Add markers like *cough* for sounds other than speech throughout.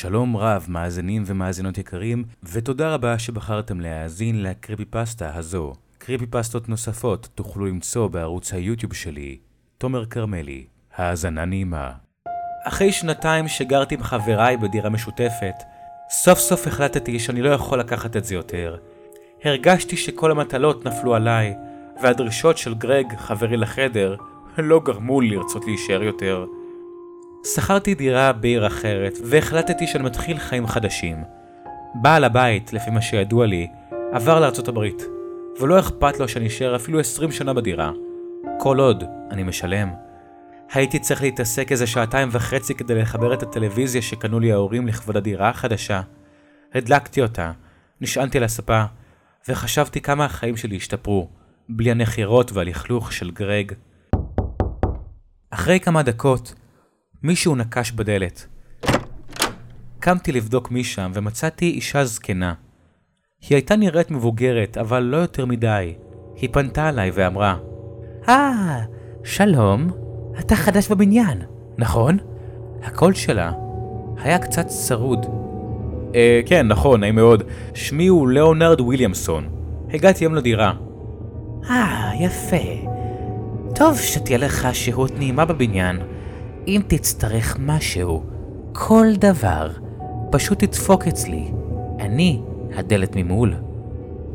שלום רב, מאזינים ומאזינות יקרים, ותודה רבה שבחרתם להאזין לקריפי פסטה הזו. קריפי פסטות נוספות תוכלו למצוא בערוץ היוטיוב שלי, תומר כרמלי. האזנה נעימה. אחרי שנתיים שגרתי עם חבריי בדירה משותפת, סוף סוף החלטתי שאני לא יכול לקחת את זה יותר. הרגשתי שכל המטלות נפלו עליי, והדרישות של גרג, חברי לחדר, לא גרמו לי לרצות להישאר יותר. שכרתי דירה בעיר אחרת, והחלטתי שאני מתחיל חיים חדשים. בעל הבית, לפי מה שידוע לי, עבר לארצות הברית, ולא אכפת לו שאני אשאר אפילו 20 שנה בדירה. כל עוד אני משלם. הייתי צריך להתעסק איזה שעתיים וחצי כדי לחבר את הטלוויזיה שקנו לי ההורים לכבוד הדירה החדשה. הדלקתי אותה, נשענתי על הספה, וחשבתי כמה החיים שלי השתפרו, בלי הנחירות והלכלוך של גרג. אחרי כמה דקות, מישהו נקש בדלת. קמתי לבדוק מי שם ומצאתי אישה זקנה. היא הייתה נראית מבוגרת, אבל לא יותר מדי. היא פנתה אליי ואמרה, אה, שלום, אתה חדש בבניין, נכון? הקול שלה היה קצת צרוד. אה, כן, נכון, נעים מאוד. שמי הוא ליאונרד וויליאמסון. הגעתי היום לדירה. אה, יפה. טוב שתהיה לך שהות נעימה בבניין. אם תצטרך משהו, כל דבר, פשוט תדפוק אצלי. אני הדלת ממול.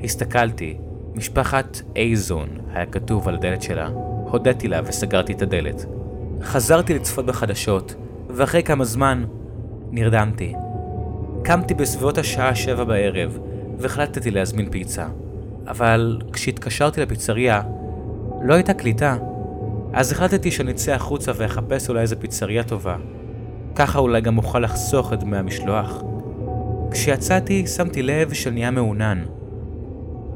הסתכלתי, משפחת אייזון היה כתוב על הדלת שלה. הודיתי לה וסגרתי את הדלת. חזרתי לצפות בחדשות, ואחרי כמה זמן נרדמתי. קמתי בסביבות השעה שבע בערב, והחלטתי להזמין פיצה. אבל כשהתקשרתי לפיצריה, לא הייתה קליטה. אז החלטתי שאני אצא החוצה ואחפש אולי איזה פיצריה טובה. ככה אולי גם אוכל לחסוך את דמי המשלוח. כשיצאתי, שמתי לב שאני נהיה מעונן.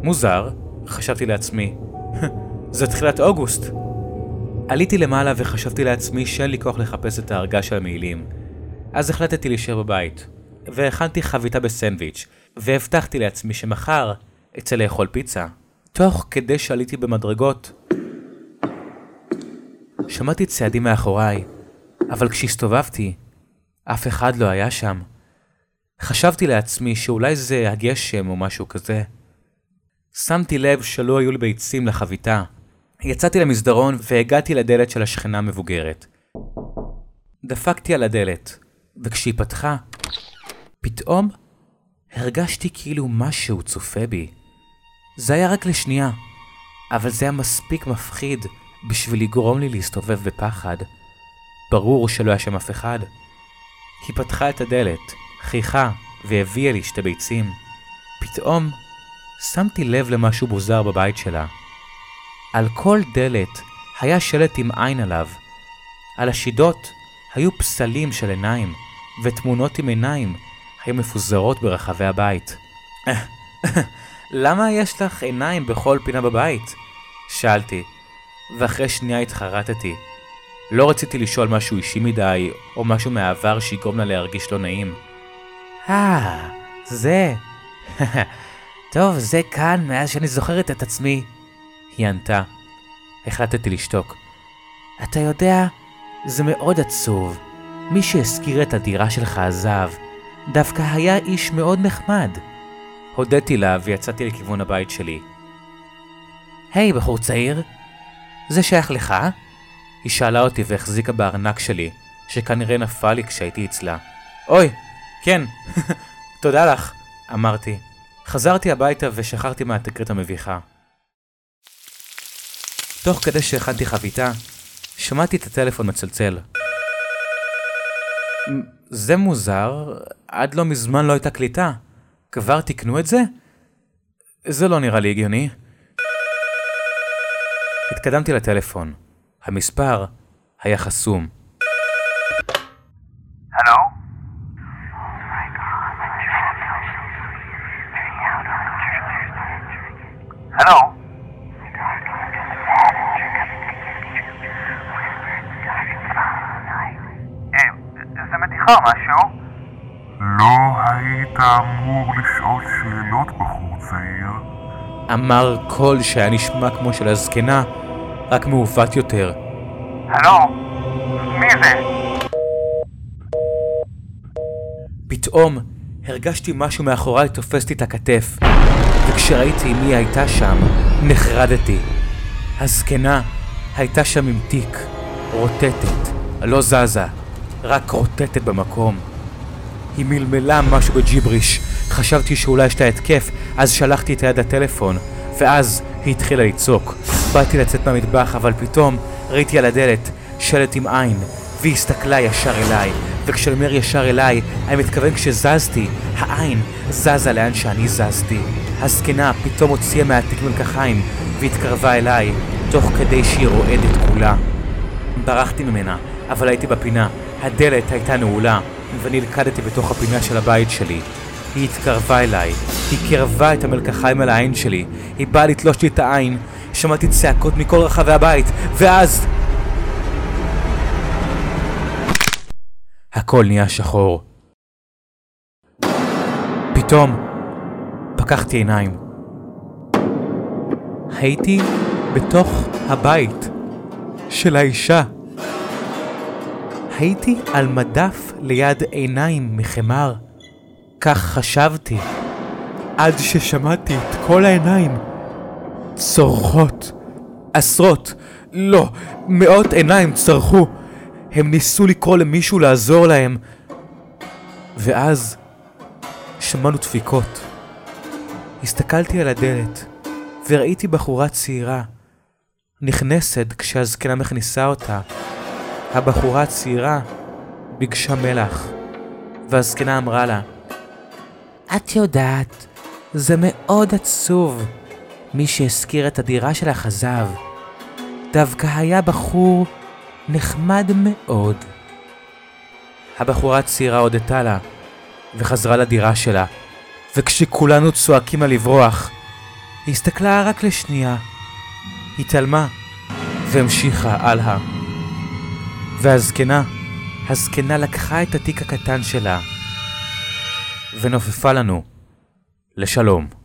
מוזר, חשבתי לעצמי. *laughs* זה תחילת אוגוסט. עליתי למעלה וחשבתי לעצמי שאין לי כוח לחפש את ההרגה של המעילים. אז החלטתי להישאר בבית, והכנתי חביתה בסנדוויץ', והבטחתי לעצמי שמחר אצא לאכול פיצה. תוך כדי שעליתי במדרגות, שמעתי צעדים מאחוריי, אבל כשהסתובבתי, אף אחד לא היה שם. חשבתי לעצמי שאולי זה הגשם או משהו כזה. שמתי לב שלא היו לי ביצים לחביתה. יצאתי למסדרון והגעתי לדלת של השכנה המבוגרת. דפקתי על הדלת, וכשהיא פתחה, פתאום הרגשתי כאילו משהו צופה בי. זה היה רק לשנייה, אבל זה היה מספיק מפחיד בשביל לגרום לי להסתובב בפחד. ברור שלא היה שם אף אחד. היא פתחה את הדלת, חייכה והביאה לי שתי ביצים. פתאום שמתי לב למשהו מוזר בבית שלה. על כל דלת היה שלט עם עין עליו. על השידות היו פסלים של עיניים, ותמונות עם עיניים היו מפוזרות ברחבי הבית. למה יש לך עיניים בכל פינה בבית? שאלתי, ואחרי שנייה התחרטתי. לא רציתי לשאול משהו אישי מדי, או משהו מהעבר שיגרום לה להרגיש לא נעים. אה, זה. *laughs* טוב, זה כאן מאז שאני זוכרת את עצמי. היא ענתה. החלטתי לשתוק. אתה יודע, זה מאוד עצוב. מי שהשכיר את הדירה שלך עזב. דווקא היה איש מאוד נחמד. הודיתי לה ויצאתי לכיוון הבית שלי. היי, hey, בחור צעיר, זה שייך לך? היא שאלה אותי והחזיקה בארנק שלי, שכנראה נפל לי כשהייתי אצלה. אוי, כן, *laughs* תודה לך, אמרתי. חזרתי הביתה ושכחתי מהתקרית המביכה. תוך כדי שהכנתי חביתה, שמעתי את הטלפון מצלצל. זה מוזר, עד לא מזמן לא הייתה קליטה. כבר תיקנו את זה? זה לא נראה לי הגיוני. התקדמתי לטלפון. המספר היה חסום. הלו? הלו? אה, זה מתיחה משהו? לא היית אמור לשאול שאלות, בחור צעיר. אמר קול שהיה נשמע כמו של הזקנה, רק מעוות יותר. הלו? מי זה? פתאום הרגשתי משהו מאחוריי תופס לי את הכתף, וכשראיתי מי הייתה שם, נחרדתי. הזקנה הייתה שם עם תיק, רוטטת, לא זזה, רק רוטטת במקום. היא מלמלה משהו בג'יבריש, חשבתי שאולי יש לה התקף, אז שלחתי את היד לטלפון, ואז היא התחילה לצעוק. באתי לצאת מהמטבח, אבל פתאום ראיתי על הדלת שלט עם עין, והיא הסתכלה ישר אליי, וכשאני אומר ישר אליי, אני מתכוון כשזזתי, העין זזה לאן שאני זזתי. הזקנה פתאום הוציאה מהתיק מלקחיים, והתקרבה אליי, תוך כדי שהיא רועדת כולה. ברחתי ממנה, אבל הייתי בפינה. הדלת הייתה נעולה, ונלכדתי בתוך הפינה של הבית שלי. היא התקרבה אליי, היא קרבה את המלקחיים על העין שלי, היא באה לתלוש לי את העין, שמעתי צעקות מכל רחבי הבית, ואז... הכל נהיה שחור. פתאום פקחתי עיניים. הייתי בתוך הבית של האישה. הייתי על מדף ליד עיניים מחמר. כך חשבתי, עד ששמעתי את כל העיניים צורחות. עשרות, לא, מאות עיניים צרחו. הם ניסו לקרוא למישהו לעזור להם. ואז שמענו דפיקות. הסתכלתי על הדלת, וראיתי בחורה צעירה, נכנסת כשהזקנה מכניסה אותה. הבחורה הצעירה ביקשה מלח, והזקנה אמרה לה, את יודעת, זה מאוד עצוב. מי שהשכיר את הדירה שלך עזב. דווקא היה בחור נחמד מאוד. הבחורה הצעירה הודתה לה, וחזרה לדירה שלה, וכשכולנו צועקים על לברוח, היא הסתכלה רק לשנייה, התעלמה, והמשיכה הלאה. והזקנה, הזקנה לקחה את התיק הקטן שלה, ונופפה לנו לשלום.